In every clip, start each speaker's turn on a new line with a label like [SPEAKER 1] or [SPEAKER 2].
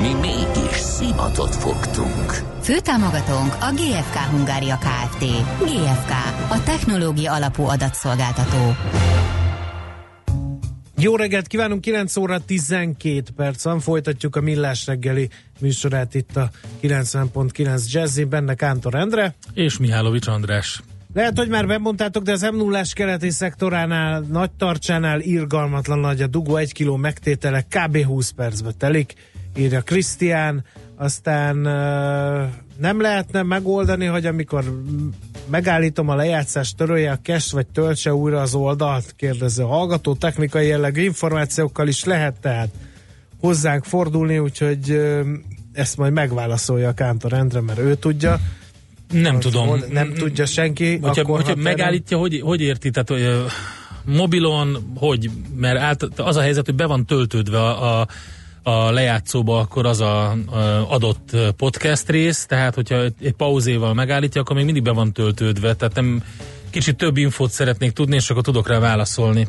[SPEAKER 1] Mi mégis szimatot fogtunk.
[SPEAKER 2] Főtámogatónk a GFK Hungária Kft. GFK, a technológia alapú adatszolgáltató.
[SPEAKER 3] Jó reggelt kívánunk, 9 óra 12 perc van, folytatjuk a Millás reggeli műsorát itt a 90.9 Jazzy, benne Kántor Endre.
[SPEAKER 4] És Mihálovics András.
[SPEAKER 3] Lehet, hogy már bemondtátok, de az m 0 keleti szektoránál, nagy tartsánál irgalmatlan nagy a dugó, egy kiló megtétele kb. 20 percbe telik, írja Krisztián, aztán nem lehetne megoldani, hogy amikor megállítom a lejátszást, törölje a cache, vagy töltse újra az oldalt, kérdező hallgató. Technikai jellegű információkkal is lehet tehát hozzánk fordulni, úgyhogy ezt majd megválaszolja a Kántor Endre, mert ő tudja.
[SPEAKER 4] Nem hogy tudom.
[SPEAKER 3] Nem tudja senki.
[SPEAKER 4] Hogyha, akkor, hogyha megállítja, nem... hogy, hogy érti? Tehát, hogy, mobilon, hogy? Mert állt, az a helyzet, hogy be van töltődve a, a a lejátszóba akkor az a, adott podcast rész, tehát hogyha egy pauzéval megállítja, akkor még mindig be van töltődve, tehát nem kicsit több infót szeretnék tudni, és akkor tudok rá válaszolni.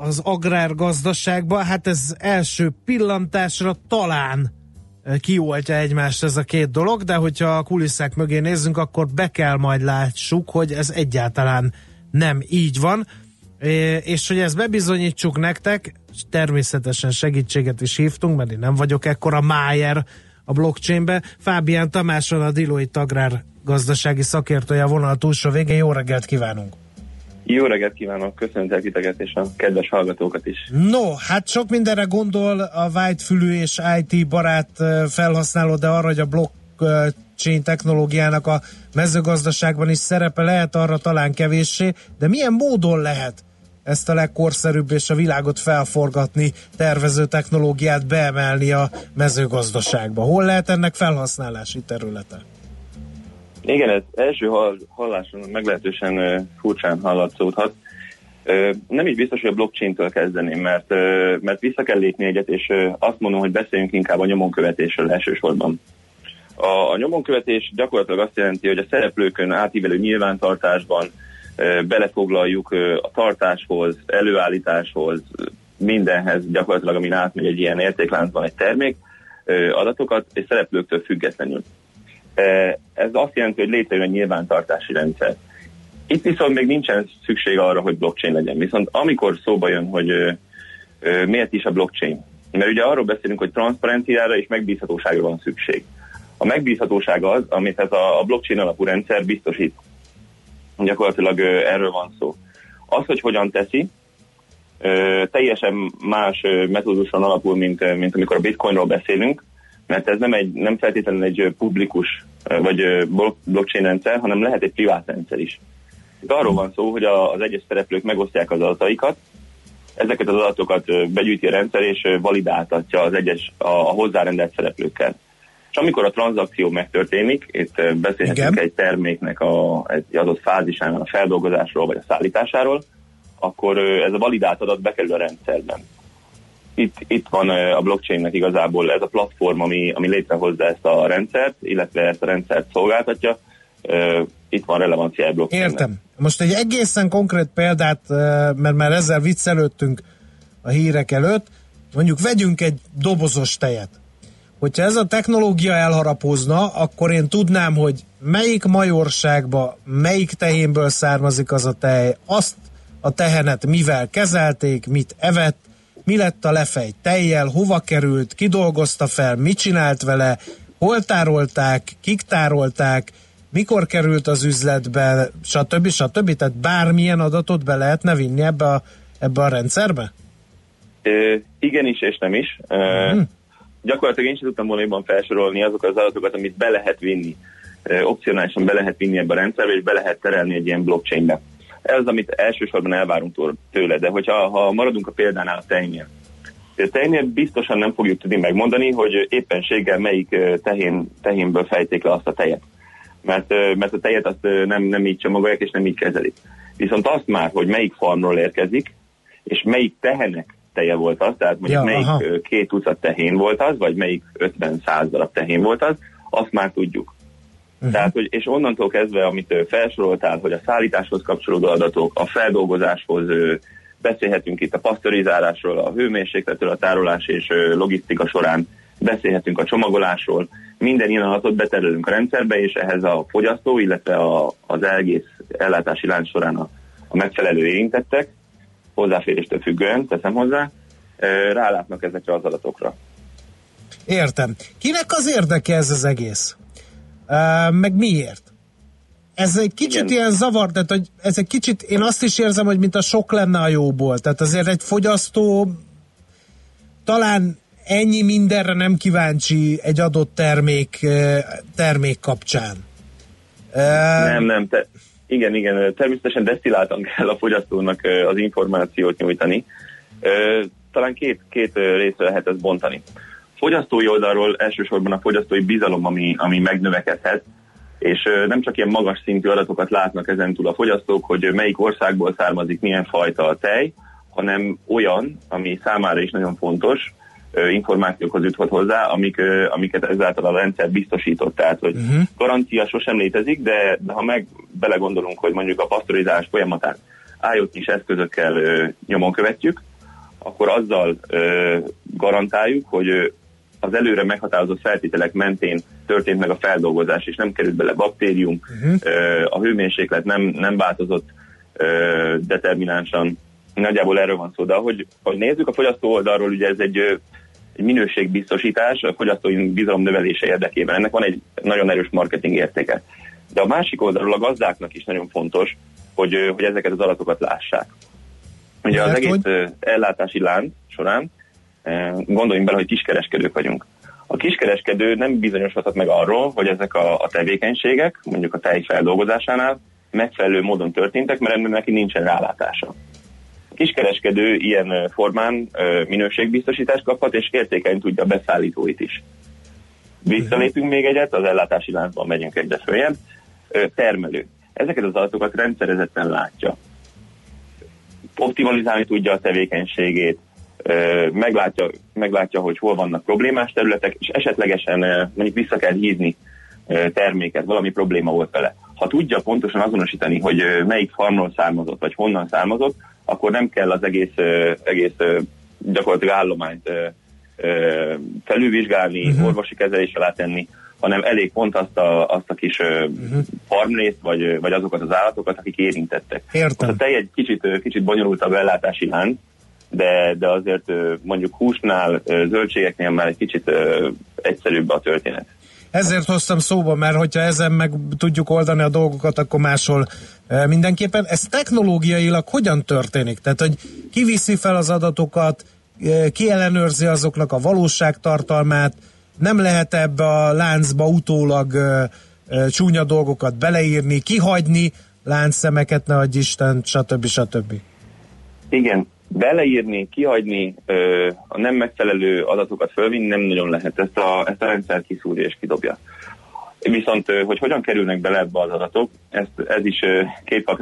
[SPEAKER 3] az agrárgazdaságban, hát ez első pillantásra talán eh, kioltja egymást ez a két dolog, de hogyha a kulisszák mögé nézzünk, akkor be kell majd látsuk, hogy ez egyáltalán nem így van, és hogy ezt bebizonyítsuk nektek, természetesen segítséget is hívtunk, mert én nem vagyok ekkora májer a blockchainbe. Fábián Tamás van a Deloitte Agrár gazdasági szakértője vonal túlsó végén. Jó reggelt kívánunk!
[SPEAKER 5] Jó reggelt kívánok, köszöntek titeket és a kedves hallgatókat is.
[SPEAKER 3] No, hát sok mindenre gondol a Whitefülű és IT barát felhasználó, de arra, hogy a blockchain technológiának a mezőgazdaságban is szerepe lehet arra talán kevéssé, de milyen módon lehet ezt a legkorszerűbb és a világot felforgatni tervező technológiát beemelni a mezőgazdaságba? Hol lehet ennek felhasználási területe?
[SPEAKER 5] Igen, ez első halláson meglehetősen furcsán hallatszódhat. Nem is biztos, hogy a blockchain-től kezdeném, mert, mert vissza kell lépni egyet, és azt mondom, hogy beszéljünk inkább a nyomonkövetésről elsősorban. A, a nyomonkövetés gyakorlatilag azt jelenti, hogy a szereplőkön átívelő nyilvántartásban belefoglaljuk a tartáshoz, előállításhoz, mindenhez gyakorlatilag, amin átmegy egy ilyen értékláncban egy termék, adatokat, és szereplőktől függetlenül. Ez azt jelenti, hogy létrejön egy nyilvántartási rendszer. Itt viszont még nincsen szükség arra, hogy blockchain legyen. Viszont amikor szóba jön, hogy miért is a blockchain? Mert ugye arról beszélünk, hogy transzparenciára és megbízhatóságra van szükség. A megbízhatóság az, amit ez a blockchain alapú rendszer biztosít. Gyakorlatilag erről van szó. Az, hogy hogyan teszi, teljesen más metóduson alapul, mint, mint amikor a bitcoinról beszélünk, mert ez nem, egy, nem feltétlenül egy publikus vagy blockchain rendszer, hanem lehet egy privát rendszer is. Itt arról van szó, hogy az egyes szereplők megosztják az adataikat, ezeket az adatokat begyűjti a rendszer, és validáltatja az egyes a, a hozzárendelt szereplőkkel. És amikor a tranzakció megtörténik, itt beszélhetünk Igen. egy terméknek a, egy adott fázisánál a feldolgozásról vagy a szállításáról, akkor ez a validált adat bekerül a rendszerben itt, itt van a blockchainnek igazából ez a platform, ami, ami létrehozza ezt a rendszert, illetve ezt a rendszert szolgáltatja. Itt van relevancia a blockchainnek.
[SPEAKER 3] Értem. Most egy egészen konkrét példát, mert már ezzel viccelődtünk a hírek előtt, mondjuk vegyünk egy dobozos tejet. Hogyha ez a technológia elharapozna, akkor én tudnám, hogy melyik majorságba, melyik tehénből származik az a tej, azt a tehenet mivel kezelték, mit evett, mi lett a lefej tejjel, hova került, ki dolgozta fel, mit csinált vele, hol tárolták, kik tárolták, mikor került az üzletbe, stb. stb. Tehát bármilyen adatot be lehetne vinni ebbe a, ebbe a rendszerbe?
[SPEAKER 5] Ö, igenis és nem is. Ö, hmm. Gyakorlatilag én sem tudtam volna jobban felsorolni azokat az adatokat, amit be lehet vinni, ö, opcionálisan be lehet vinni ebbe a rendszerbe, és be lehet terelni egy ilyen blockchainbe. Ez amit elsősorban elvárunk tőle, de hogyha ha maradunk a példánál a tejnél, a tejnél biztosan nem fogjuk tudni megmondani, hogy éppenséggel melyik tehén, tehénből fejték le azt a tejet. Mert, mert a tejet azt nem, nem így csomagolják és nem így kezelik. Viszont azt már, hogy melyik farmról érkezik, és melyik tehenek teje volt az, tehát mondjuk ja, melyik aha. két tucat tehén volt az, vagy melyik 50-100 darab tehén volt az, azt már tudjuk. Uh-huh. Tehát, hogy, és onnantól kezdve, amit felsoroltál, hogy a szállításhoz kapcsolódó adatok, a feldolgozáshoz beszélhetünk itt a pasztorizálásról, a hőmérsékletről, a tárolás és logisztika során, beszélhetünk a csomagolásról, minden ilyen adatot beterelünk a rendszerbe, és ehhez a fogyasztó, illetve a, az egész ellátási lánc során a, a megfelelő érintettek, hozzáféréstől függően, teszem hozzá, rálátnak ezekre az adatokra.
[SPEAKER 3] Értem. Kinek az érdeke ez az egész? Meg miért? Ez egy kicsit Igen. ilyen zavar, tehát hogy ez egy kicsit, én azt is érzem, hogy mint a sok lenne a jóból. Tehát azért egy fogyasztó talán ennyi mindenre nem kíváncsi egy adott termék, termék kapcsán.
[SPEAKER 5] Nem, nem. Te, igen, igen. Természetesen desztilláltan kell a fogyasztónak az információt nyújtani. Talán két, két részre lehet ezt bontani. Fogyasztói oldalról elsősorban a fogyasztói bizalom, ami, ami megnövekedhet, és nem csak ilyen magas szintű adatokat látnak ezen túl a fogyasztók, hogy melyik országból származik milyen fajta a tej, hanem olyan, ami számára is nagyon fontos, információkhoz juthat hozzá, amik, amiket ezáltal a rendszer biztosított. Tehát, hogy uh-huh. garancia sosem létezik, de, de ha meg belegondolunk, hogy mondjuk a pasztorizálás folyamatát IoT is eszközökkel nyomon követjük, akkor azzal garantáljuk, hogy az előre meghatározott feltételek mentén történt meg a feldolgozás, és nem került bele baktérium, uh-huh. a hőmérséklet nem, nem változott determinánsan, nagyjából erről van szó, de ahogy, ahogy nézzük a fogyasztó oldalról, ugye ez egy, egy minőségbiztosítás, a fogyasztói bizalom növelése érdekében. Ennek van egy nagyon erős marketing értéke. De a másik oldalról a gazdáknak is nagyon fontos, hogy, hogy ezeket az adatokat lássák. Ugye az egész hogy... ellátási lánc során gondoljunk bele, hogy kiskereskedők vagyunk. A kiskereskedő nem bizonyosodhat meg arról, hogy ezek a, a tevékenységek, mondjuk a tej feldolgozásánál megfelelő módon történtek, mert ennek neki nincsen rálátása. A kiskereskedő ilyen formán minőségbiztosítást kaphat, és értékelni tudja a beszállítóit is. Visszalépünk még egyet, az ellátási láncban megyünk egyre följebb. Termelő. Ezeket az adatokat rendszerezetten látja. Optimalizálni tudja a tevékenységét, meglátja, meglátja, hogy hol vannak problémás területek, és esetlegesen mondjuk vissza kell hívni terméket, valami probléma volt vele. Ha tudja pontosan azonosítani, hogy melyik farmról származott, vagy honnan származott, akkor nem kell az egész, egész gyakorlatilag állományt felülvizsgálni, uh-huh. orvosi kezelés alá tenni, hanem elég pont azt a, azt a kis uh-huh. farmrészt, vagy, vagy azokat az állatokat, akik érintettek.
[SPEAKER 3] Értem.
[SPEAKER 5] a tej egy kicsit, kicsit bonyolultabb ellátási lánc, de, de azért mondjuk húsnál, zöldségeknél már egy kicsit egyszerűbb a történet.
[SPEAKER 3] Ezért hoztam szóba, mert hogyha ezen meg tudjuk oldani a dolgokat, akkor máshol mindenképpen. Ez technológiailag hogyan történik? Tehát, hogy ki viszi fel az adatokat, ki ellenőrzi azoknak a valóságtartalmát, nem lehet ebbe a láncba utólag csúnya dolgokat beleírni, kihagyni láncszemeket, ne adj Isten, stb. stb.
[SPEAKER 5] Igen, beleírni, kihagyni, a nem megfelelő adatokat fölvinni nem nagyon lehet. Ezt a, ezt a rendszer kiszúrja és kidobja. Viszont, hogy hogyan kerülnek bele ebbe az adatok, ezt, ez is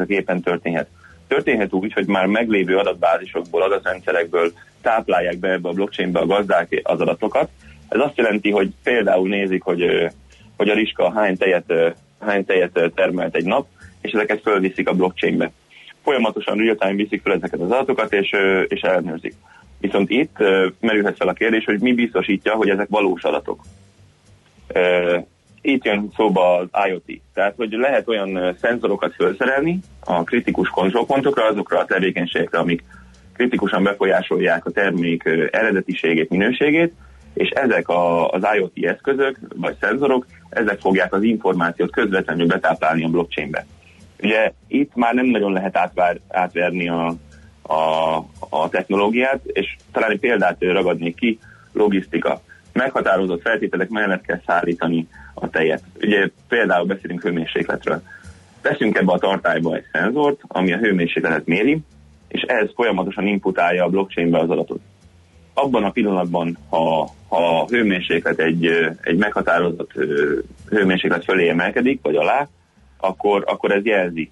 [SPEAKER 5] képen történhet. Történhet úgy, hogy már meglévő adatbázisokból, adatrendszerekből táplálják be ebbe a blockchainbe a gazdák az adatokat. Ez azt jelenti, hogy például nézik, hogy, hogy a riska hány tejet, hány tejet termelt egy nap, és ezeket fölviszik a blockchainbe folyamatosan real-time viszik fel ezeket az adatokat, és, és ellenőrzik. Viszont itt merülhet fel a kérdés, hogy mi biztosítja, hogy ezek valós adatok. Itt jön szóba az IoT. Tehát, hogy lehet olyan szenzorokat felszerelni a kritikus kontrollpontokra, azokra a tevékenységekre, amik kritikusan befolyásolják a termék eredetiségét, minőségét, és ezek a, az IoT eszközök, vagy szenzorok, ezek fogják az információt közvetlenül betáplálni a blockchainbe. Ugye itt már nem nagyon lehet átvár, átverni a, a, a technológiát, és talán egy példát ragadnék ki, logisztika. Meghatározott feltételek mellett kell szállítani a tejet. Ugye például beszélünk hőmérsékletről. Teszünk ebbe a tartályba egy szenzort, ami a hőmérsékletet méri, és ez folyamatosan inputálja a blockchainbe az adatot. Abban a pillanatban, ha, ha a hőmérséklet egy, egy meghatározott hőmérséklet fölé emelkedik, vagy alá, akkor, akkor ez jelzi,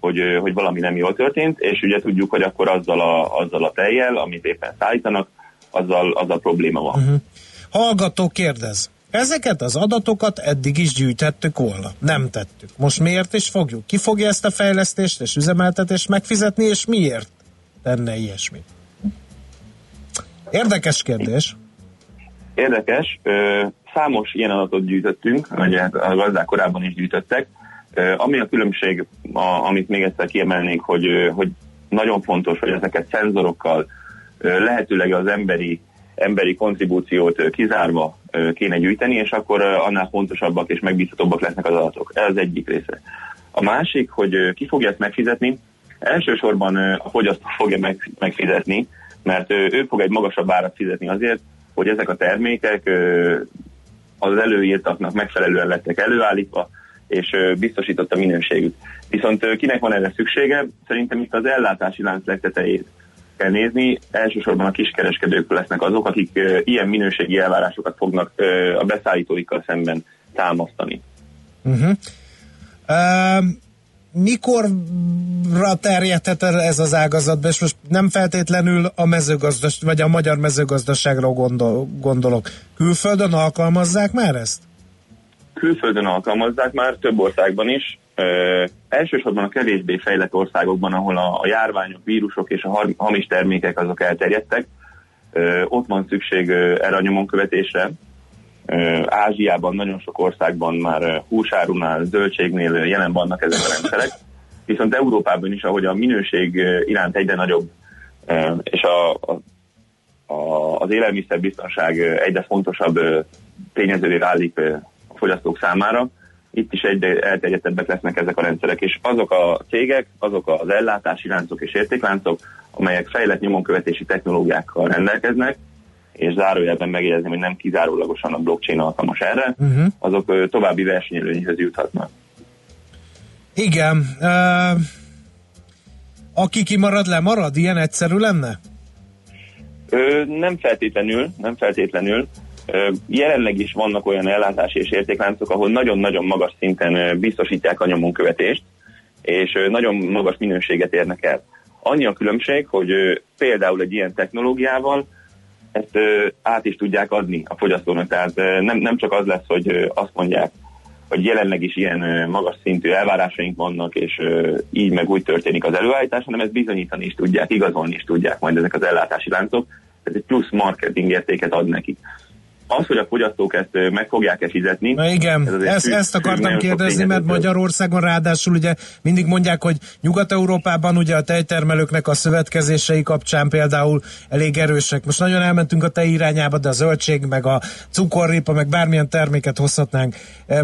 [SPEAKER 5] hogy, hogy valami nem jól történt, és ugye tudjuk, hogy akkor azzal a, azzal a tejjel, amit éppen szállítanak, azzal, azzal probléma van. Uh-huh.
[SPEAKER 3] Hallgató kérdez. Ezeket az adatokat eddig is gyűjtettük volna. Nem tettük. Most miért is fogjuk? Ki fogja ezt a fejlesztést és üzemeltetést megfizetni, és miért tenne ilyesmi? Érdekes kérdés.
[SPEAKER 5] Érdekes. Számos ilyen adatot gyűjtöttünk, ugye a gazdák korábban is gyűjtöttek. Ami a különbség, amit még egyszer kiemelnék, hogy, hogy nagyon fontos, hogy ezeket szenzorokkal lehetőleg az emberi emberi kontribúciót kizárva kéne gyűjteni, és akkor annál fontosabbak és megbízhatóbbak lesznek az adatok. Ez az egyik része. A másik, hogy ki fogja ezt megfizetni, elsősorban a fogyasztó fogja meg, megfizetni, mert ő fog egy magasabb árat fizetni azért, hogy ezek a termékek az előírtaknak megfelelően lettek előállítva, és biztosított a minőségük. Viszont kinek van erre szüksége? Szerintem itt az ellátási lánc legtetejét kell nézni, elsősorban a kiskereskedők lesznek azok, akik ilyen minőségi elvárásokat fognak a beszállítóikkal szemben támasztani.
[SPEAKER 3] Uh-huh. Uh, mikorra terjedhet ez az ágazatba, és most nem feltétlenül a mezőgazdas, vagy a magyar mezőgazdaságra gondol, gondolok. Külföldön alkalmazzák már ezt?
[SPEAKER 5] Külföldön alkalmazzák már, több országban is. Ö, elsősorban a kevésbé fejlett országokban, ahol a, a járványok, vírusok és a hamis termékek azok elterjedtek, ö, ott van szükség ö, erre a nyomonkövetésre. Ö, Ázsiában, nagyon sok országban már húsárunál, zöldségnél jelen vannak ezek a rendszerek. Viszont Európában is, ahogy a minőség iránt egyre nagyobb, és a, a, a, az élelmiszerbiztonság egyre fontosabb tényezővé válik fogyasztók számára, itt is egyre elterjedtebbek lesznek ezek a rendszerek, és azok a cégek, azok az ellátási láncok és értékláncok, amelyek fejlett nyomonkövetési technológiákkal rendelkeznek, és zárójelben megjegyezni, hogy nem kizárólagosan a blockchain alkalmas erre, uh-huh. azok további versenyelőnyhöz juthatnak.
[SPEAKER 3] Igen. Uh, aki kimarad, lemarad? Ilyen egyszerű lenne?
[SPEAKER 5] Ö, nem feltétlenül, nem feltétlenül. Jelenleg is vannak olyan ellátási és értékláncok, ahol nagyon-nagyon magas szinten biztosítják a nyomonkövetést, és nagyon magas minőséget érnek el. Annyi a különbség, hogy például egy ilyen technológiával ezt át is tudják adni a fogyasztónak. Tehát nem, nem csak az lesz, hogy azt mondják, hogy jelenleg is ilyen magas szintű elvárásaink vannak, és így meg úgy történik az előállítás, hanem ezt bizonyítani is tudják, igazolni is tudják majd ezek az ellátási láncok. Ez egy plusz marketing értéket ad nekik az, hogy a fogyasztók ezt meg fogják-e fizetni.
[SPEAKER 3] Na igen, ez ezt, ezt akartam kérdezni, mert Magyarországon ráadásul ugye mindig mondják, hogy Nyugat-Európában ugye a tejtermelőknek a szövetkezései kapcsán például elég erősek. Most nagyon elmentünk a tej irányába, de a zöldség, meg a cukorrépa, meg bármilyen terméket hozhatnánk.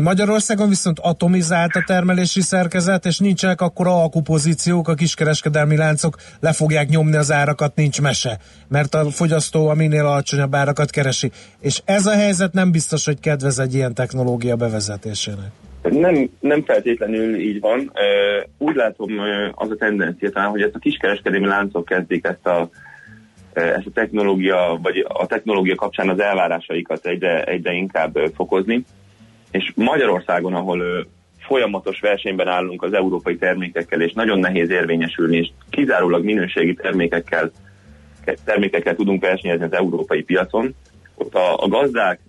[SPEAKER 3] Magyarországon viszont atomizált a termelési szerkezet, és nincsenek akkor alkupozíciók, a kiskereskedelmi láncok le fogják nyomni az árakat, nincs mese, mert a fogyasztó a minél alacsonyabb árakat keresi. És ez a helyzet nem biztos, hogy kedvez egy ilyen technológia bevezetésének.
[SPEAKER 5] Nem, nem feltétlenül így van. Úgy látom az a tendencia talán, hogy ezt a kiskereskedelmi láncok kezdik ezt a, ezt a technológia, vagy a technológia kapcsán az elvárásaikat egyre, egyre inkább fokozni. És Magyarországon, ahol folyamatos versenyben állunk az európai termékekkel, és nagyon nehéz érvényesülni, és kizárólag minőségi termékekkel, termékekkel tudunk versenyezni az európai piacon, ott a, a gazdák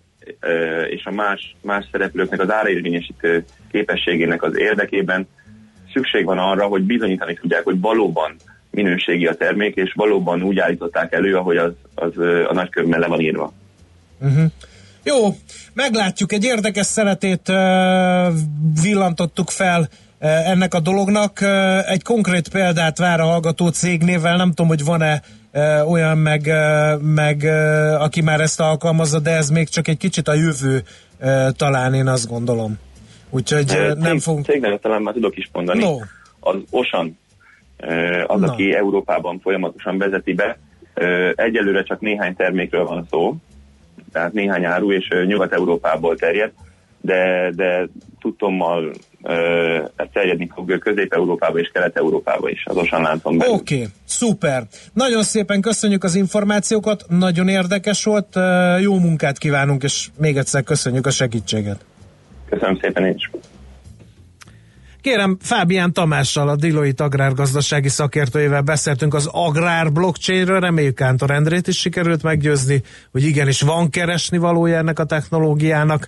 [SPEAKER 5] és a más, más szereplőknek az áraérvényesítő képességének az érdekében szükség van arra, hogy bizonyítani tudják, hogy valóban minőségi a termék, és valóban úgy állították elő, ahogy az, az a nagykörben le van írva.
[SPEAKER 3] Uh-huh. Jó, meglátjuk, egy érdekes szeretét uh, villantottuk fel ennek a dolognak. Egy konkrét példát vár a hallgató cégnével, nem tudom, hogy van-e olyan meg, meg aki már ezt alkalmazza, de ez még csak egy kicsit a jövő talán én azt gondolom. Úgyhogy
[SPEAKER 5] Cég,
[SPEAKER 3] nem fogunk...
[SPEAKER 5] Cégnél talán már tudok is mondani.
[SPEAKER 3] No.
[SPEAKER 5] Az Osan, az,
[SPEAKER 3] Na.
[SPEAKER 5] aki Európában folyamatosan vezeti be, egyelőre csak néhány termékről van szó, tehát néhány áru, és Nyugat-Európából terjed, de, de tudtommal ez terjedni fog Közép-Európába és Kelet-Európába is, az Osan láncon belül.
[SPEAKER 3] Oké, okay, szuper. Nagyon szépen köszönjük az információkat, nagyon érdekes volt, jó munkát kívánunk, és még egyszer köszönjük a segítséget.
[SPEAKER 5] Köszönöm szépen én is.
[SPEAKER 3] Kérem, Fábián Tamással, a Deloitte agrárgazdasági szakértőjével beszéltünk az agrár blockchainről, reméljük Kántor Endrét is sikerült meggyőzni, hogy igenis van keresni valója ennek a technológiának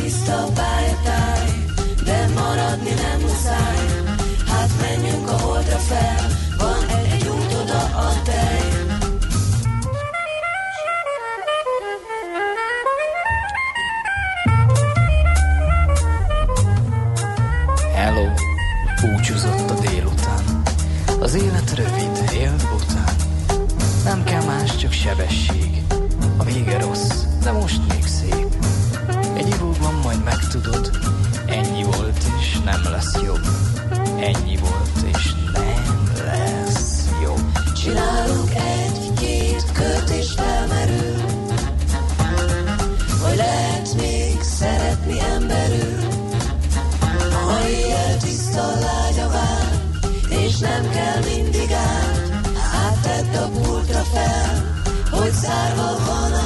[SPEAKER 6] Tiszta pályatáj, de maradni nem muszáj. Hát menjünk a holdra fel, van egy út oda a tej.
[SPEAKER 7] Hello, búcsúzott a délután. Az élet rövid, éld után. Nem kell más, csak sebesség.
[SPEAKER 6] Zárva van a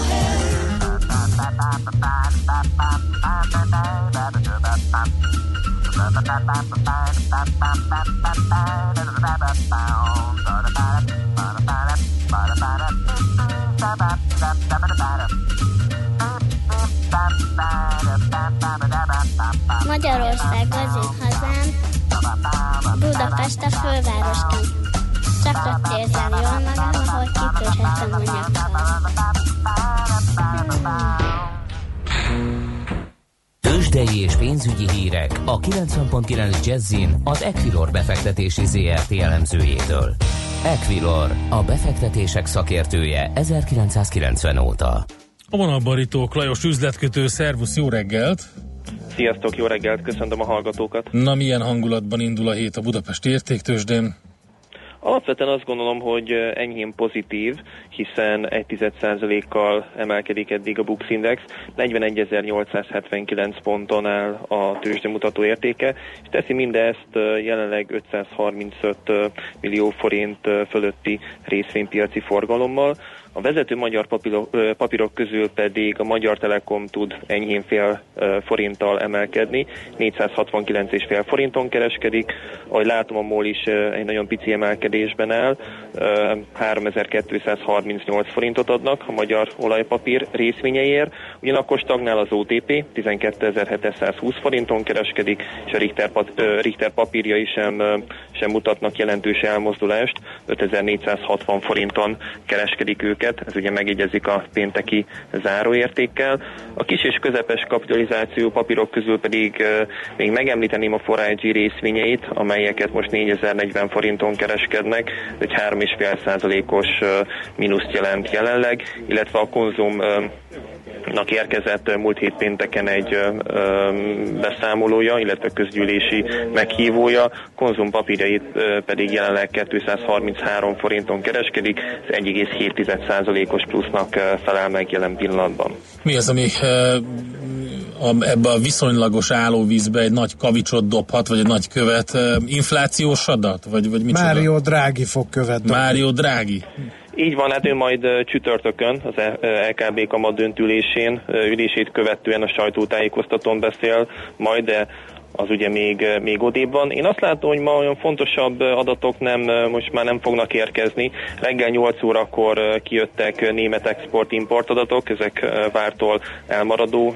[SPEAKER 8] Magyarország az én hazám, Budapest a fővárosként. Ott érzem jól magam, ahol kitörhetem a.
[SPEAKER 1] Tőzsdei és pénzügyi hírek a 90.9 Jazzin az Equilor befektetési ZRT elemzőjétől. Equilor, a befektetések szakértője 1990 óta.
[SPEAKER 4] A vonalbarítók Lajos üzletkötő, szervusz, jó reggelt!
[SPEAKER 9] Sziasztok, jó reggelt, köszöntöm a hallgatókat.
[SPEAKER 4] Na, milyen hangulatban indul a hét a Budapest értéktősdén?
[SPEAKER 9] Alapvetően azt gondolom, hogy enyhén pozitív, hiszen 1,1%-kal emelkedik eddig a Bux Index, 41.879 ponton áll a tőzsdemutató értéke, és teszi mindezt jelenleg 535 millió forint fölötti részvénypiaci forgalommal. A vezető magyar papírok, közül pedig a Magyar Telekom tud enyhén fél forinttal emelkedni, 469,5 forinton kereskedik, ahogy látom a MOL is egy nagyon pici emelkedésben áll, 3238 forintot adnak a magyar olajpapír részvényeiért, ugyanakkor stagnál az OTP, 12720 forinton kereskedik, és a Richter, Richter papírjai sem, sem mutatnak jelentős elmozdulást, 5460 forinton kereskedik őket, ez ugye megegyezik a pénteki záróértékkel. A kis és közepes kapitalizáció papírok közül pedig még megemlíteném a Forage részvényeit, amelyeket most 4040 forinton kereskednek, egy 3,5 százalékos mínuszt jelent jelenleg, illetve a konzum nak érkezett múlt hét pénteken egy beszámolója, illetve közgyűlési meghívója, konzum papírjait ö, pedig jelenleg 233 forinton kereskedik, ez 1,7%-os plusznak ö, felel meg jelen pillanatban.
[SPEAKER 4] Mi az, ami ö, a, ebbe a viszonylagos állóvízbe egy nagy kavicsot dobhat, vagy egy nagy követ, ö, inflációs adat? Vagy, vagy micsoda?
[SPEAKER 3] Mário Drági fog követni.
[SPEAKER 4] Mário Drági.
[SPEAKER 9] Így van, hát ő majd csütörtökön az E- ö, LKB kamat döntülésén, ülését követően a sajtótájékoztatón beszél, majd de az ugye még, ö, még odébb van. Én azt látom, hogy ma olyan fontosabb ö, adatok nem, ö, most már nem fognak érkezni. Reggel 8 órakor kijöttek német export-import adatok, ezek vártól elmaradó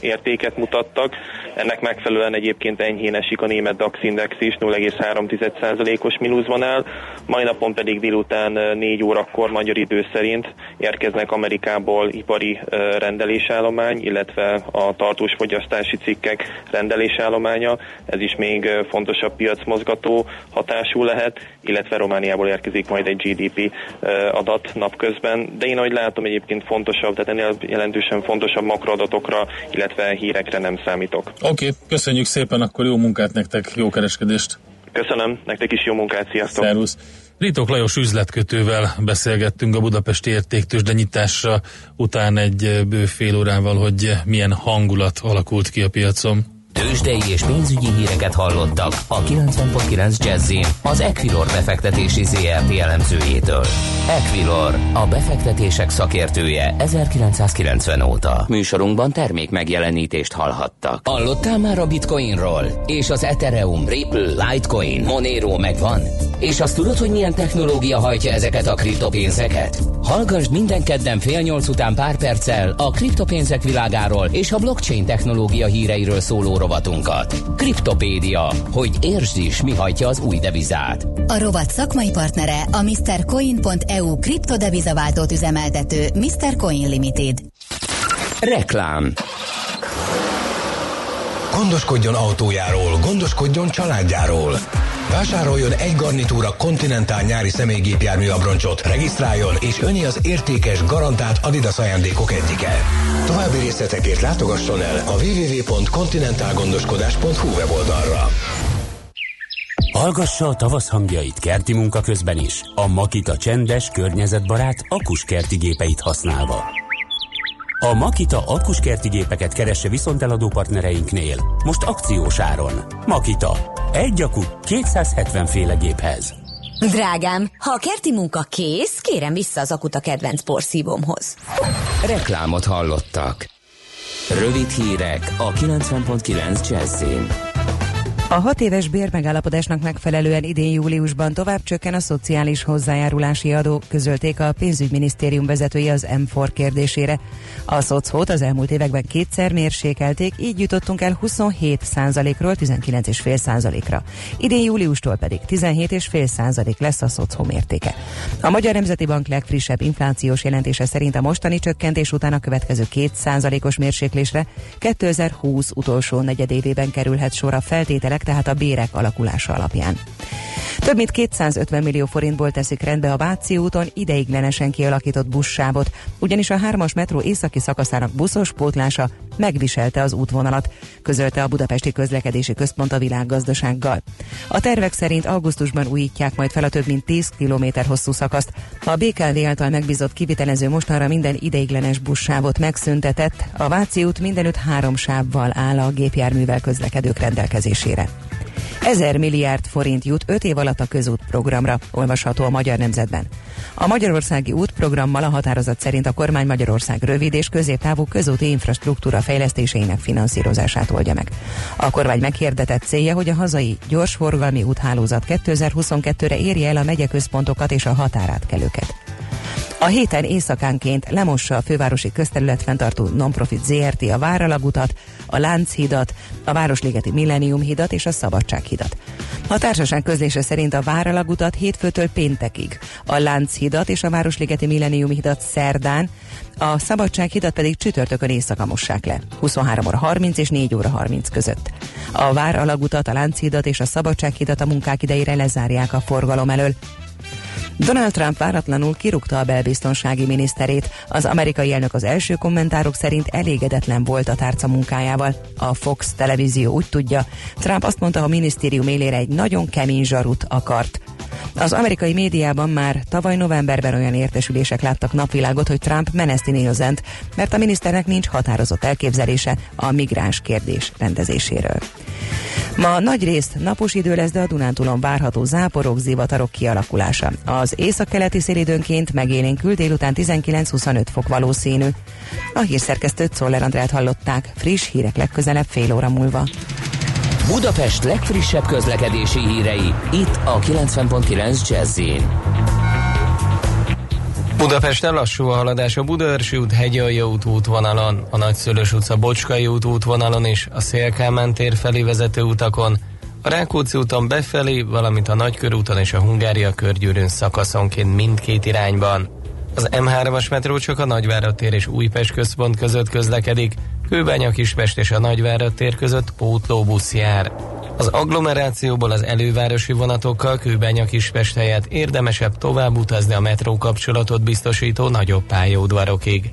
[SPEAKER 9] értéket mutattak. Ennek megfelelően egyébként enyhén esik a német DAX index is, 0,3%-os mínuszban áll. Mai napon pedig délután ö, 4 órakor magyar idő szerint érkeznek Amerikából ipari rendelésállomány, illetve a tartós fogyasztási cikkek rendelésállománya. Ez is még fontosabb piacmozgató hatású lehet, illetve Romániából érkezik majd egy GDP adat napközben. De én ahogy látom egyébként fontosabb, tehát ennél jelentősen fontosabb makroadatokra, illetve hírekre nem számítok.
[SPEAKER 4] Oké, okay, köszönjük szépen, akkor jó munkát nektek, jó kereskedést.
[SPEAKER 9] Köszönöm, nektek is jó munkát, sziasztok!
[SPEAKER 4] Szervusz. Ritok Lajos üzletkötővel beszélgettünk a Budapesti értéktősde nyitásra után egy bő fél órával, hogy milyen hangulat alakult ki a piacon.
[SPEAKER 1] Tőzsdei és pénzügyi híreket hallottak a 90.9 Jazzin az Equilor befektetési ZRT elemzőjétől. Equilor, a befektetések szakértője 1990 óta. Műsorunkban termék megjelenítést hallhattak. Hallottál már a Bitcoinról? És az Ethereum, Ripple, Litecoin, Monero megvan? És azt tudod, hogy milyen technológia hajtja ezeket a kriptopénzeket? Hallgassd minden kedden fél nyolc után pár perccel a kriptopénzek világáról és a blockchain technológia híreiről szóló rovatunkat. Kriptopédia, hogy értsd is, mi hajtja az új devizát.
[SPEAKER 2] A rovat szakmai partnere a MrCoin.eu kriptodevizaváltót üzemeltető Mr. Coin Limited.
[SPEAKER 1] Reklám
[SPEAKER 10] Gondoskodjon autójáról, gondoskodjon családjáról. Vásároljon egy garnitúra Continental nyári személygépjármű abroncsot, regisztráljon, és öni az értékes, garantált Adidas ajándékok egyike. További részletekért látogasson el a www.continentalgondoskodás.hu weboldalra.
[SPEAKER 11] Hallgassa a tavasz hangjait kerti munka közben is. A Makita csendes, környezetbarát, akuskerti gépeit használva. A Makita akuskerti gépeket keresse viszonteladó partnereinknél. Most akciós áron. Makita. Egy akku 270 féle géphez.
[SPEAKER 12] Drágám, ha a kerti munka kész, kérem vissza az akut a kedvenc porszívómhoz.
[SPEAKER 1] Reklámot hallottak. Rövid hírek a 90.9 Jazzin.
[SPEAKER 13] A hat éves bérmegállapodásnak megfelelően idén júliusban tovább csökken a szociális hozzájárulási adó, közölték a pénzügyminisztérium vezetője az M4 kérdésére. A szocót az elmúlt években kétszer mérsékelték, így jutottunk el 27 ról 19,5 ra Idén júliustól pedig 17,5% lesz a szocó mértéke. A Magyar Nemzeti Bank legfrissebb inflációs jelentése szerint a mostani csökkentés után a következő 2 os mérséklésre 2020 utolsó negyedévében kerülhet sor a feltételek, tehát a bérek alakulása alapján. Több mint 250 millió forintból teszik rendbe a Váci úton ideiglenesen kialakított buszsávot, ugyanis a hármas metró északi szakaszának buszos pótlása megviselte az útvonalat, közölte a Budapesti Közlekedési Központ a világgazdasággal. A tervek szerint augusztusban újítják majd fel a több mint 10 km hosszú szakaszt. A BKV által megbízott kivitelező mostanra minden ideiglenes buszsávot megszüntetett, a Váci út mindenütt három sávval áll a gépjárművel közlekedők rendelkezésére. 1000 milliárd forint jut 5 év alatt a közútprogramra, olvasható a Magyar Nemzetben. A Magyarországi útprogrammal a határozat szerint a kormány Magyarország rövid és középtávú közúti infrastruktúra fejlesztéseinek finanszírozását oldja meg. A kormány meghirdetett célja, hogy a hazai gyorsforgalmi úthálózat 2022-re érje el a megyeközpontokat és a határátkelőket. A héten éjszakánként lemossa a fővárosi közterület fenntartó Nonprofit ZRT a Váralagutat, a Lánchidat, a Városligeti Millennium hidat és a Szabadsághidat. A társaság közlése szerint a Váralagutat hétfőtől péntekig, a Lánchidat és a Városligeti Millennium hidat szerdán, a Szabadsághidat pedig csütörtökön éjszaka mossák le, 23 óra 30 és 4 óra 30 között. A Váralagutat, a Lánchidat és a Szabadsághidat a munkák idejére lezárják a forgalom elől, Donald Trump váratlanul kirúgta a belbiztonsági miniszterét. Az amerikai elnök az első kommentárok szerint elégedetlen volt a tárca munkájával. A Fox televízió úgy tudja, Trump azt mondta, a minisztérium élére egy nagyon kemény zsarut akart. Az amerikai médiában már tavaly novemberben olyan értesülések láttak napvilágot, hogy Trump meneszti Nélzent, mert a miniszternek nincs határozott elképzelése a migráns kérdés rendezéséről. Ma nagy részt napos idő lesz, de a Dunántúlon várható záporok, zivatarok kialakulása. Az északkeleti szélidőnként megélénkül délután 19-25 fok valószínű. A hírszerkesztőt Szoller Andrát hallották, friss hírek legközelebb fél óra múlva.
[SPEAKER 14] Budapest legfrissebb közlekedési hírei, itt a 90.9 jazz
[SPEAKER 15] Budapesten lassú a haladás a Budaörsi út Hegyalja út útvonalon, a Nagyszülős utca Bocskai út útvonalon is, a Szélkámán tér felé vezető utakon, a Rákóczi úton befelé, valamint a Nagykörúton és a Hungária körgyűrűn szakaszonként mindkét irányban. Az M3-as metró csak a Nagyvárad tér és Újpest központ között közlekedik, Kőbánya Kispest és a Nagyvárad tér között pótlóbusz jár. Az agglomerációból az elővárosi vonatokkal Kőbánya Kispest helyett érdemesebb tovább utazni a metró kapcsolatot biztosító nagyobb pályaudvarokig.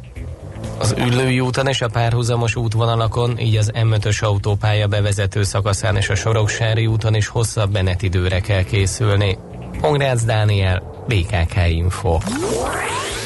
[SPEAKER 15] Az Üllői úton és a párhuzamos útvonalakon, így az M5-ös autópálya bevezető szakaszán és a Soroksári úton is hosszabb menetidőre kell készülni. Pongrácz Dániel, BKK Info.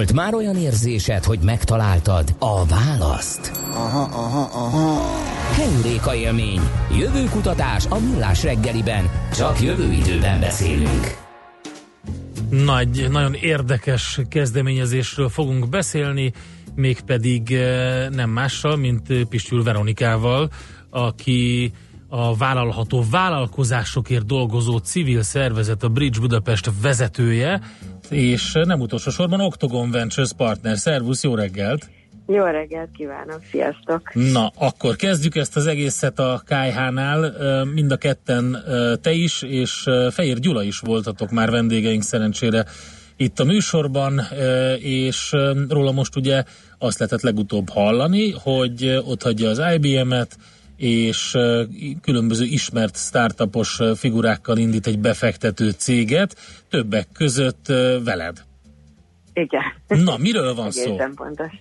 [SPEAKER 1] Volt már olyan érzésed, hogy megtaláltad a választ?
[SPEAKER 16] Aha, aha, aha.
[SPEAKER 1] Heuréka élmény. Jövőkutatás a millás reggeliben. Csak jövő időben beszélünk.
[SPEAKER 4] Nagy, nagyon érdekes kezdeményezésről fogunk beszélni, mégpedig eh, nem mással, mint Pistül Veronikával, aki a vállalható vállalkozásokért dolgozó civil szervezet, a Bridge Budapest vezetője, és nem utolsó sorban Octagon Ventures partner. Szervusz, jó reggelt!
[SPEAKER 17] Jó reggelt kívánok, sziasztok!
[SPEAKER 4] Na, akkor kezdjük ezt az egészet a KH-nál. Mind a ketten te is, és Fehér Gyula is voltatok már vendégeink szerencsére itt a műsorban, és róla most ugye azt lehetett legutóbb hallani, hogy ott hagyja az IBM-et, és különböző ismert startupos figurákkal indít egy befektető céget, többek között veled.
[SPEAKER 17] Igen.
[SPEAKER 4] Na, miről van szó?
[SPEAKER 17] Egészen pontos.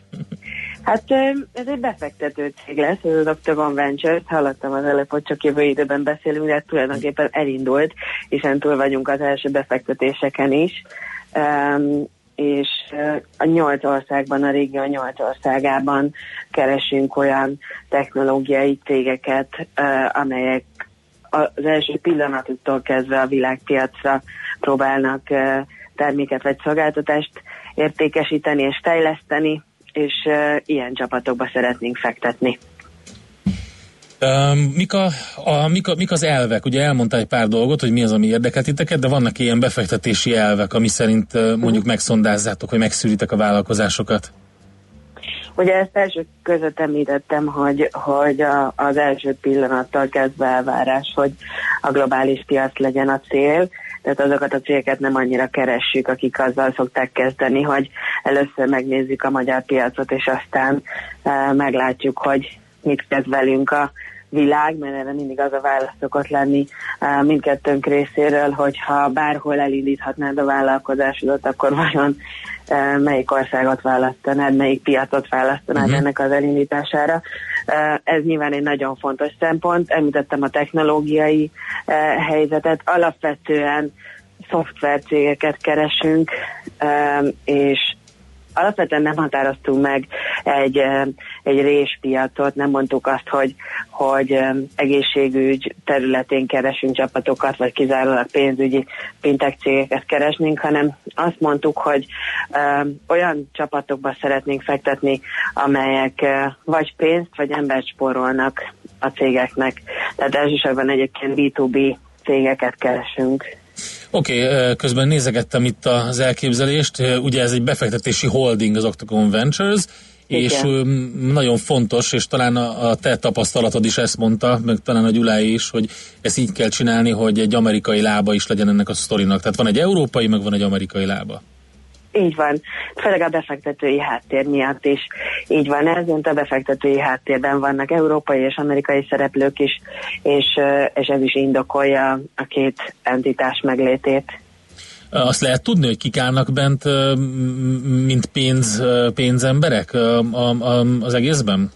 [SPEAKER 17] Hát ez egy befektető cég lesz, ez az Octagon Ventures, hallottam az előbb, hogy csak jövő időben beszélünk, de tulajdonképpen elindult, hiszen túl vagyunk az első befektetéseken is. Um, és a nyolc országban, a régió nyolc országában keresünk olyan technológiai cégeket, amelyek az első pillanatuktól kezdve a világpiacra próbálnak terméket vagy szolgáltatást értékesíteni és fejleszteni, és ilyen csapatokba szeretnénk fektetni.
[SPEAKER 4] Mik, a, a, mik, a, mik az elvek? Ugye elmondtál egy pár dolgot, hogy mi az, ami érdekelt titeket, de vannak ilyen befektetési elvek, ami szerint mondjuk megszondázzátok, vagy megszűritek a vállalkozásokat?
[SPEAKER 17] Ugye ezt első között említettem, hogy, hogy a, az első pillanattal kezdve elvárás, hogy a globális piac legyen a cél, tehát azokat a cégeket nem annyira keressük, akik azzal szokták kezdeni, hogy először megnézzük a magyar piacot, és aztán e, meglátjuk, hogy mit kezd velünk a világ, mert erre mindig az a válasz szokott lenni mindkettőnk részéről, hogyha bárhol elindíthatnád a vállalkozásodat, akkor vajon melyik országot választanád, melyik piacot választanád uh-huh. ennek az elindítására. Ez nyilván egy nagyon fontos szempont. Említettem a technológiai helyzetet. Alapvetően szoftvercégeket keresünk, és alapvetően nem határoztunk meg egy, egy réspiacot, nem mondtuk azt, hogy, hogy egészségügy területén keresünk csapatokat, vagy kizárólag pénzügyi fintech cégeket keresnénk, hanem azt mondtuk, hogy ö, olyan csapatokba szeretnénk fektetni, amelyek ö, vagy pénzt, vagy embert spórolnak a cégeknek. Tehát elsősorban egyébként B2B cégeket keresünk.
[SPEAKER 4] Oké, okay, közben nézegettem itt az elképzelést. Ugye ez egy befektetési holding az Octagon Ventures, Igen. és nagyon fontos, és talán a, a te tapasztalatod is ezt mondta, meg talán a Gyulái is, hogy ezt így kell csinálni, hogy egy amerikai lába is legyen ennek a sztorinak. Tehát van egy európai, meg van egy amerikai lába.
[SPEAKER 17] Így van, főleg a befektetői háttér miatt is így van ez, a befektetői háttérben vannak európai és amerikai szereplők is, és, és ez is indokolja a két entitás meglétét.
[SPEAKER 4] Azt lehet tudni, hogy kik állnak bent, mint pénz, pénzemberek az egészben?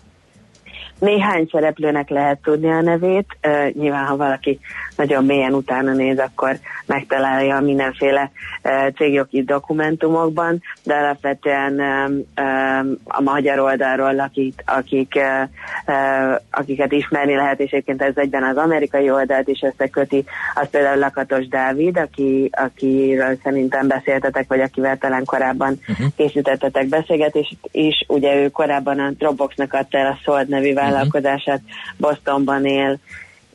[SPEAKER 17] Néhány szereplőnek lehet tudni a nevét, uh, nyilván ha valaki nagyon mélyen utána néz, akkor megtalálja mindenféle uh, cégjogi dokumentumokban, de alapvetően um, um, a magyar oldalról, akik, akik, uh, uh, akiket ismerni lehet, és egyébként ez egyben az amerikai oldalt is összeköti, az például Lakatos Dávid, aki, akiről szerintem beszéltetek, vagy akivel talán korábban uh-huh. készítettetek beszélgetést, és ugye ő korábban a Dropboxnak adta el a Sold nevű vállalkozását, Bostonban él,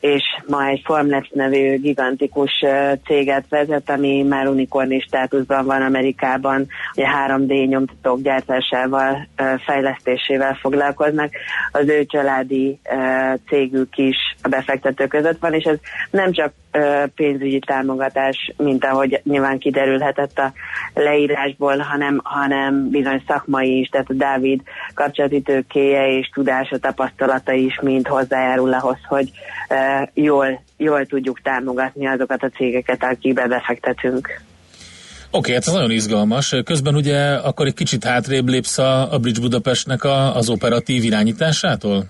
[SPEAKER 17] és ma egy Formlabs nevű gigantikus céget vezet, ami már unikorni státuszban van Amerikában, ugye 3D nyomtatók gyártásával, fejlesztésével foglalkoznak. Az ő családi cégük is a befektető között van, és ez nem csak pénzügyi támogatás, mint ahogy nyilván kiderülhetett a leírásból, hanem, hanem bizony szakmai is, tehát a Dávid kapcsolati tőkéje és tudása, tapasztalata is mind hozzájárul ahhoz, hogy jól, jól tudjuk támogatni azokat a cégeket, akikbe befektetünk.
[SPEAKER 4] Oké, okay, hát ez nagyon izgalmas. Közben ugye akkor egy kicsit hátrébb lépsz a, a Bridge Budapestnek a, az operatív irányításától?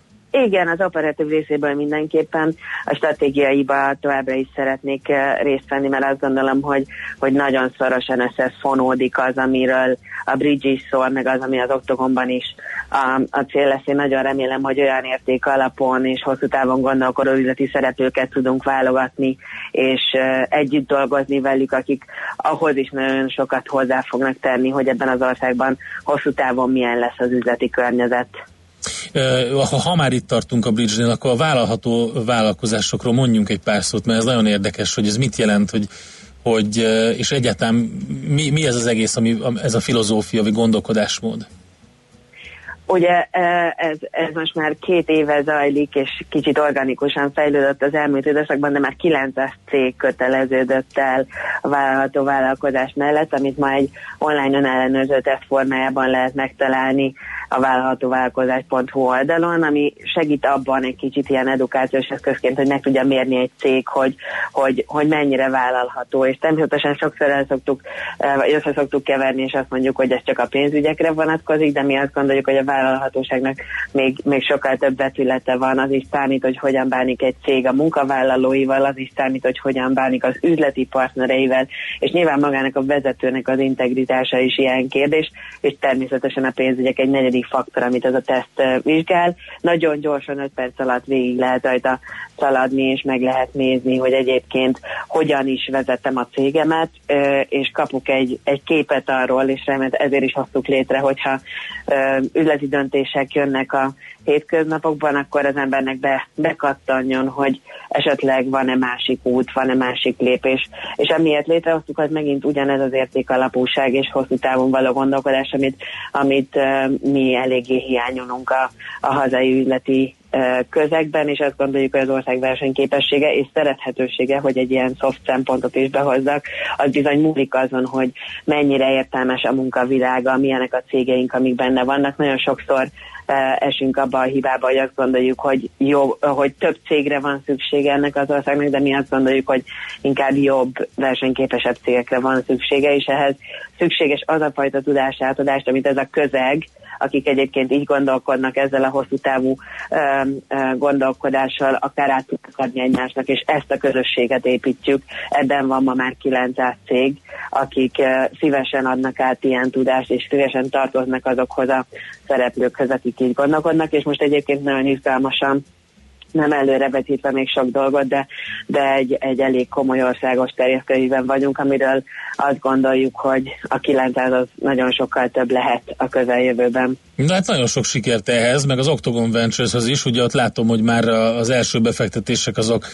[SPEAKER 17] Igen, az operatív részéből mindenképpen a stratégiaiba továbbra is szeretnék eh, részt venni, mert azt gondolom, hogy, hogy nagyon szorosan összefonódik az, amiről a Bridge is szól, meg az, ami az Octogonban is a, a cél lesz. Én nagyon remélem, hogy olyan érték alapon és hosszú távon gondolkodó üzleti szereplőket tudunk válogatni, és eh, együtt dolgozni velük, akik ahhoz is nagyon sokat hozzá fognak tenni, hogy ebben az országban hosszú távon milyen lesz az üzleti környezet.
[SPEAKER 4] Ha, már itt tartunk a Bridge-nél, akkor a vállalható vállalkozásokról mondjunk egy pár szót, mert ez nagyon érdekes, hogy ez mit jelent, hogy, hogy és egyáltalán mi, mi ez az egész, ami, ez a filozófia, vagy gondolkodásmód?
[SPEAKER 17] Ugye ez, ez most már két éve zajlik, és kicsit organikusan fejlődött az elmúlt időszakban, de már 900 cég köteleződött el a vállalható vállalkozás mellett, amit ma egy online önellenőrző teszt formájában lehet megtalálni a vállalhatóvállalkozás.hu oldalon, ami segít abban egy kicsit ilyen edukációs eszközként, hogy meg tudja mérni egy cég, hogy, hogy, hogy mennyire vállalható, és természetesen sokszor el szoktuk, eh, vagy össze szoktuk keverni, és azt mondjuk, hogy ez csak a pénzügyekre vonatkozik, de mi azt gondoljuk, hogy a vállalhatóságnak még, még sokkal több vetülete van, az is számít, hogy hogyan bánik egy cég a munkavállalóival, az is számít, hogy hogyan bánik az üzleti partnereivel, és nyilván magának a vezetőnek az integritása is ilyen kérdés, és természetesen a pénzügyek egy negyedik faktor, amit ez a teszt vizsgál. Nagyon gyorsan 5 perc alatt végig lehet rajta szaladni, és meg lehet nézni, hogy egyébként hogyan is vezetem a cégemet, és kapok egy, egy képet arról, és remélt ezért is hoztuk létre, hogyha üzleti döntések jönnek a hétköznapokban, akkor az embernek be, bekattanjon, hogy esetleg van-e másik út, van-e másik lépés. És amiért létrehoztuk, hogy megint ugyanez az értékalapúság és hosszú távon való gondolkodás, amit, amit uh, mi eléggé hiányolunk a, a hazai üzleti közegben, és azt gondoljuk, hogy az ország versenyképessége és szerethetősége, hogy egy ilyen soft szempontot is behozzak, az bizony múlik azon, hogy mennyire értelmes a munkavilága, milyenek a cégeink, amik benne vannak. Nagyon sokszor esünk abba a hibába, hogy azt gondoljuk, hogy, jó, hogy több cégre van szüksége ennek az országnak, de mi azt gondoljuk, hogy inkább jobb, versenyképesebb cégekre van szüksége, és ehhez szükséges az a fajta tudásátadást, amit ez a közeg, akik egyébként így gondolkodnak ezzel a hosszú távú gondolkodással, akár át tudnak adni egymásnak, és ezt a közösséget építjük. Ebben van ma már 900 cég, akik szívesen adnak át ilyen tudást, és szívesen tartoznak azokhoz a szereplőkhöz, akik így gondolkodnak, és most egyébként nagyon izgalmasan nem előrevetítve még sok dolgot, de, de egy, egy elég komoly országos terjeszkedésben vagyunk, amiről azt gondoljuk, hogy a 900 az nagyon sokkal több lehet a közeljövőben.
[SPEAKER 4] Na hát nagyon sok sikert ehhez, meg az Octagon Ventures-hez is, ugye ott látom, hogy már az első befektetések azok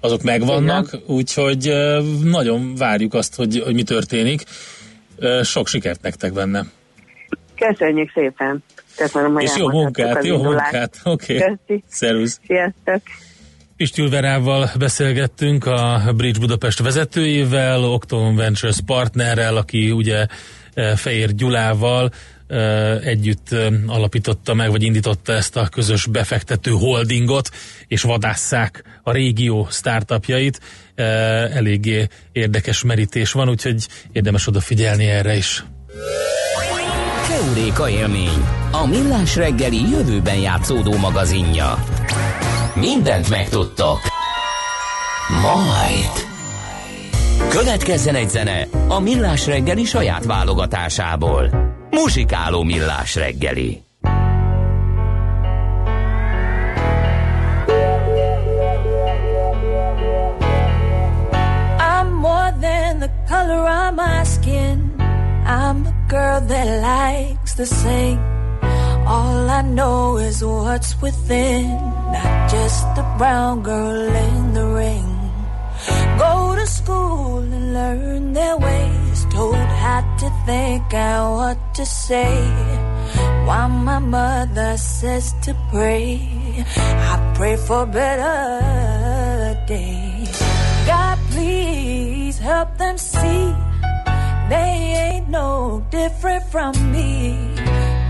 [SPEAKER 4] azok megvannak, úgyhogy nagyon várjuk azt, hogy, hogy mi történik. Sok sikert nektek benne.
[SPEAKER 17] Köszönjük szépen! Köszönöm, hogy
[SPEAKER 4] És jó munkát, jó munkát. Oké. Okay. Szervusz.
[SPEAKER 17] Sziasztok.
[SPEAKER 4] Pistülverával beszélgettünk a Bridge Budapest vezetőjével, Octon Ventures partnerrel, aki ugye e, Fehér Gyulával e, együtt e, alapította meg, vagy indította ezt a közös befektető holdingot, és vadásszák a régió startupjait. Eléggé érdekes merítés van, úgyhogy érdemes odafigyelni erre is.
[SPEAKER 1] Euréka élmény, a millás reggeli jövőben játszódó magazinja. Mindent megtudtok. Majd. Következzen egy zene a millás reggeli saját válogatásából. Muzsikáló millás reggeli.
[SPEAKER 18] I'm more than the color of my skin. I'm the girl that likes to sing. All I know is what's within, not just a brown girl in the ring. Go to school and learn their ways, told how to think and what to say. While my mother says to pray, I pray for better days. God, please help them see they ain't no different from me.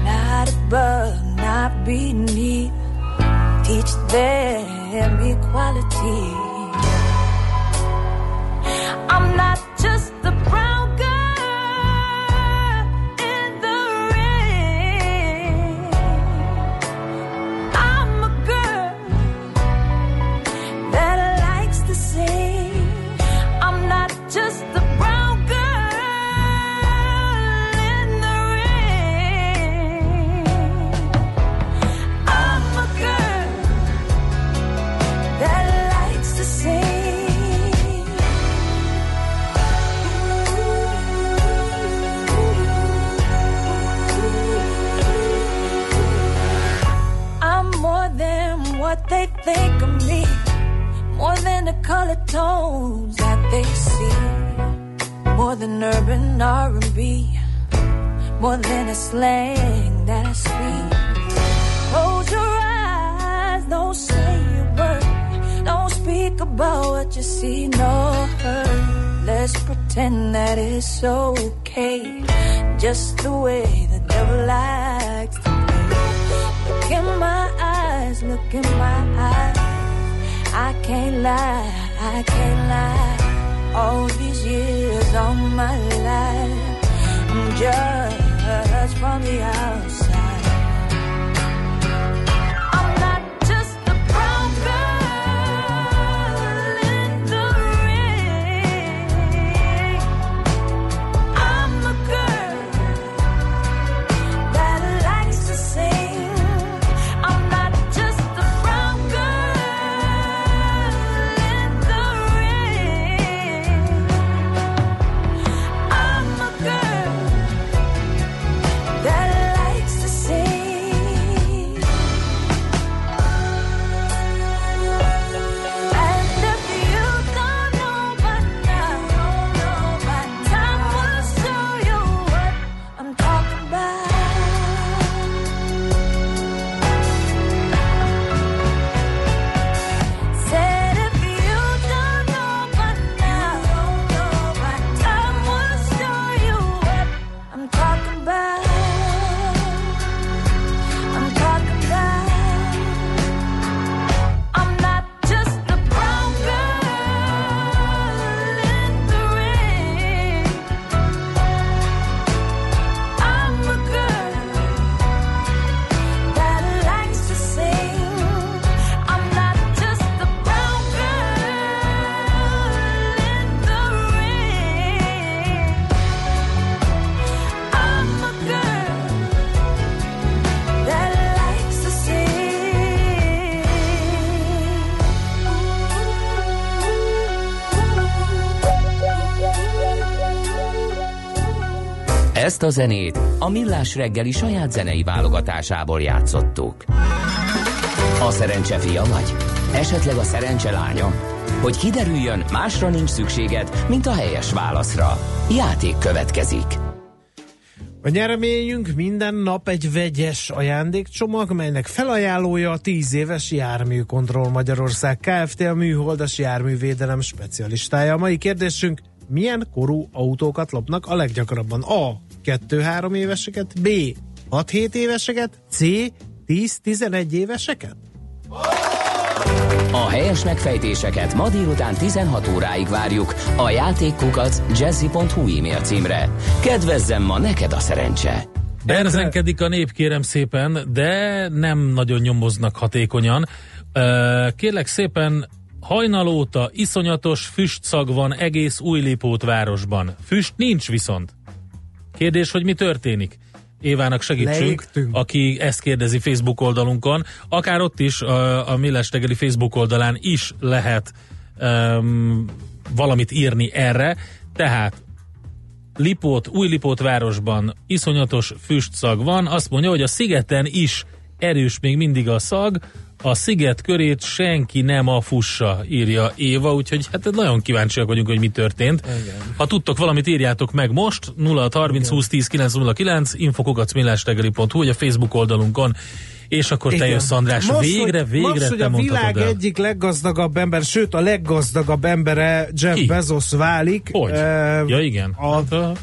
[SPEAKER 18] Not above, not beneath. Teach them equality. I'm not tones that they see. More than urban R&B, more than a slang that I speak. Close your eyes, don't say a word, don't speak about what you see nor heard. Let's pretend that it's okay, just the way the devil likes to play. Look in my eyes, look in my eyes. I can't lie, I can't lie. All these years, all my life, I'm just from the outside. A
[SPEAKER 1] zenét a Millás reggeli saját zenei válogatásából játszottuk. A szerencse fia vagy? Esetleg a szerencse lánya? Hogy kiderüljön, másra nincs szükséged, mint a helyes válaszra. Játék következik.
[SPEAKER 3] A nyereményünk minden nap egy vegyes ajándékcsomag, melynek felajánlója a 10 éves Járműkontroll Magyarország Kft. a műholdas járművédelem specialistája. A mai kérdésünk, milyen korú autókat lopnak a leggyakrabban? A. 2-3 éveseket, B. 6-7 éveseket, C. 10-11 éveseket?
[SPEAKER 1] A helyes megfejtéseket ma délután 16 óráig várjuk a játékkukac jazzy.hu e-mail címre. Kedvezzem ma neked a szerencse!
[SPEAKER 4] Berzenkedik a nép, kérem szépen, de nem nagyon nyomoznak hatékonyan. Kérlek szépen, hajnal óta iszonyatos füstszag van egész Újlipót városban. Füst nincs viszont. Kérdés, hogy mi történik? Évának segítsünk,
[SPEAKER 3] Leégtünk.
[SPEAKER 4] aki ezt kérdezi Facebook oldalunkon. Akár ott is, a, a Millás reggeli Facebook oldalán is lehet um, valamit írni erre. Tehát Lipót, új Lipót városban iszonyatos füstszag van. Azt mondja, hogy a szigeten is erős még mindig a szag, a sziget körét senki nem a fussa, írja Éva, úgyhogy hát nagyon kíváncsiak vagyunk, hogy mi történt.
[SPEAKER 3] Igen.
[SPEAKER 4] Ha tudtok valamit, írjátok meg most, 0 30 20 10 909, infokukacmillástegeli.hu, vagy a Facebook oldalunkon, és akkor te jössz, András,
[SPEAKER 3] Most,
[SPEAKER 4] végre,
[SPEAKER 3] hogy,
[SPEAKER 4] végre
[SPEAKER 3] most, hogy
[SPEAKER 4] te
[SPEAKER 3] a világ
[SPEAKER 4] el.
[SPEAKER 3] egyik leggazdagabb ember, sőt a leggazdagabb embere Jeff
[SPEAKER 4] Ki?
[SPEAKER 3] Bezos válik.
[SPEAKER 4] Hogy?
[SPEAKER 3] Eh,
[SPEAKER 4] Ja, igen.
[SPEAKER 3] A,
[SPEAKER 4] Hát,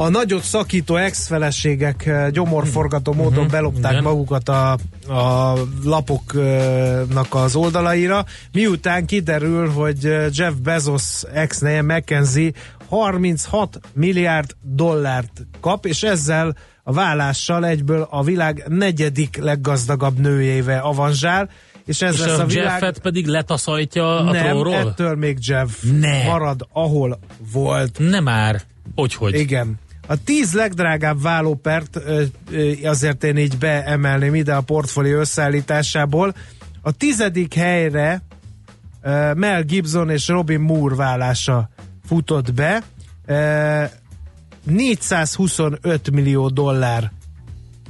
[SPEAKER 3] a nagyot szakító ex-feleségek gyomorforgató módon
[SPEAKER 4] Mhm,
[SPEAKER 3] belopták
[SPEAKER 4] igen.
[SPEAKER 3] magukat a, a lapoknak az oldalaira, miután kiderül, hogy Jeff Bezos ex-neje Mackenzie 36 milliárd dollárt kap, és ezzel a vállással egyből a világ negyedik leggazdagabb nőjével avanzsál, és ez
[SPEAKER 4] és
[SPEAKER 3] lesz
[SPEAKER 4] a,
[SPEAKER 3] a világ...
[SPEAKER 4] Jeffet pedig letaszajtja a
[SPEAKER 3] nem, ettől még Jeff
[SPEAKER 4] Ne.
[SPEAKER 3] marad, ahol volt.
[SPEAKER 4] Nem már. Hogyhogy?
[SPEAKER 3] Igen. A tíz legdrágább vállópert azért én így beemelném ide a portfólió összeállításából. A tizedik helyre Mel Gibson és Robin Moore vállása futott be. Ö, 425 millió dollár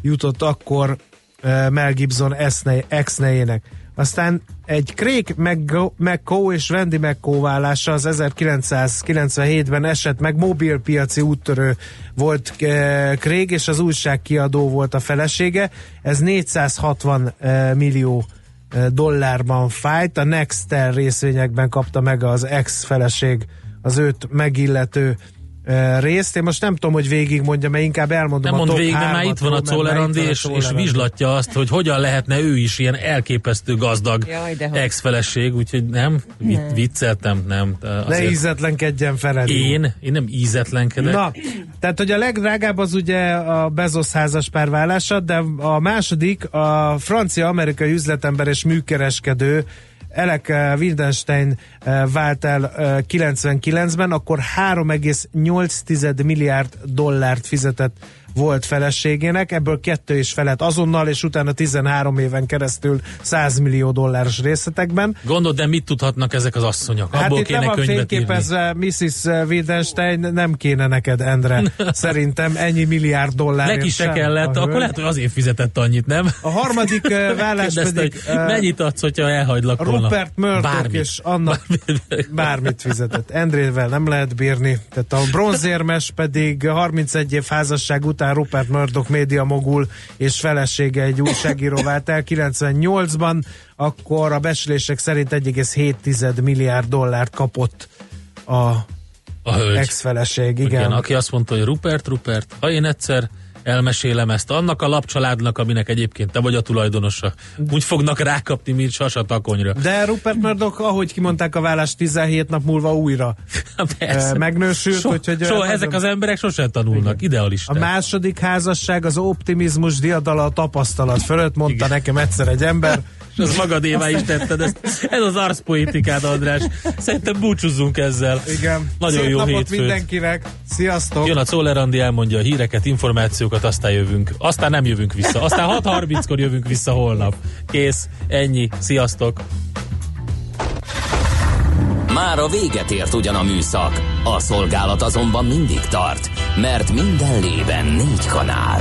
[SPEAKER 3] jutott akkor Mel Gibson ex-nejének. Aztán egy Craig McCo és Randy McCo vállása az 1997-ben esett meg, mobilpiaci úttörő volt eh, Craig, és az újságkiadó volt a felesége. Ez 460 eh, millió eh, dollárban fájt. A Nextel részvényekben kapta meg az ex-feleség az őt megillető részt. Én most nem tudom, hogy végig mondja, mert inkább elmondom
[SPEAKER 4] nem
[SPEAKER 3] a
[SPEAKER 4] mond
[SPEAKER 3] top
[SPEAKER 4] végig, de már itt van a Czolerandi, és, és vizslatja azt, hogy hogyan lehetne ő is ilyen elképesztő gazdag ex-feleség, úgyhogy nem, nem. vicceltem, nem.
[SPEAKER 3] Azért... Ne ízetlenkedjen fel
[SPEAKER 4] Én? Én nem ízetlenkedek.
[SPEAKER 3] Na, tehát, hogy a legdrágább az ugye a Bezos házas párvállása, de a második a francia-amerikai üzletember és műkereskedő Elek eh, Wildenstein eh, vált el 99-ben, eh, akkor 3,8 milliárd dollárt fizetett volt feleségének, ebből kettő is felett azonnal, és utána 13 éven keresztül 100 millió dolláros részletekben.
[SPEAKER 4] Gondold, de mit tudhatnak ezek az asszonyok?
[SPEAKER 3] Hát Abból itt kéne nem van fényképezve Mrs. Wittgenstein, nem kéne neked, Endre. Szerintem ennyi milliárd dollár.
[SPEAKER 4] Neki se kellett, akkor lehet, hogy azért fizetett annyit, nem?
[SPEAKER 3] A harmadik vállás pedig...
[SPEAKER 4] Hogy mennyit adsz, hogyha elhagylak volna?
[SPEAKER 3] Rupert Murdoch bármit. és annak bármit. bármit fizetett. Endrével nem lehet bírni. Tehát a bronzérmes pedig 31 év házasság után után Rupert Murdoch média mogul és felesége egy újságíró vált el 98-ban, akkor a becslések szerint 1,7 milliárd dollárt kapott a,
[SPEAKER 4] a
[SPEAKER 3] ex-feleség. Igen.
[SPEAKER 4] igen. Aki azt mondta, hogy Rupert, Rupert, ha én egyszer elmesélem ezt annak a lapcsaládnak, aminek egyébként te vagy a tulajdonosa. Úgy fognak rákapni, mint sas takonyra.
[SPEAKER 3] De Rupert Murdoch, ahogy kimondták a vállás 17 nap múlva újra Persze. megnősült.
[SPEAKER 4] So,
[SPEAKER 3] hogy
[SPEAKER 4] so, ezek az emberek sosem tanulnak, idealista.
[SPEAKER 3] A második házasság az optimizmus diadala a tapasztalat fölött, mondta Igen. nekem egyszer egy ember.
[SPEAKER 4] Az magadévá is tetted ezt. Ez az arszpoétikád, András. Szerintem búcsúzzunk ezzel.
[SPEAKER 3] Igen.
[SPEAKER 4] Nagyon Szép jó napot hétfőt.
[SPEAKER 3] mindenkinek. Sziasztok.
[SPEAKER 4] Jön a Czoller Andi, elmondja a híreket, információkat, aztán jövünk. Aztán nem jövünk vissza. Aztán 6.30-kor jövünk vissza holnap. Kész. Ennyi. Sziasztok.
[SPEAKER 1] Már a véget ért ugyan a műszak. A szolgálat azonban mindig tart, mert minden lében négy kanál.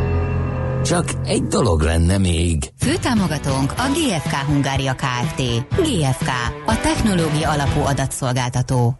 [SPEAKER 1] Csak egy dolog lenne még.
[SPEAKER 2] Főtámogatónk a GFK Hungária Kft. GFK, a technológia alapú adatszolgáltató.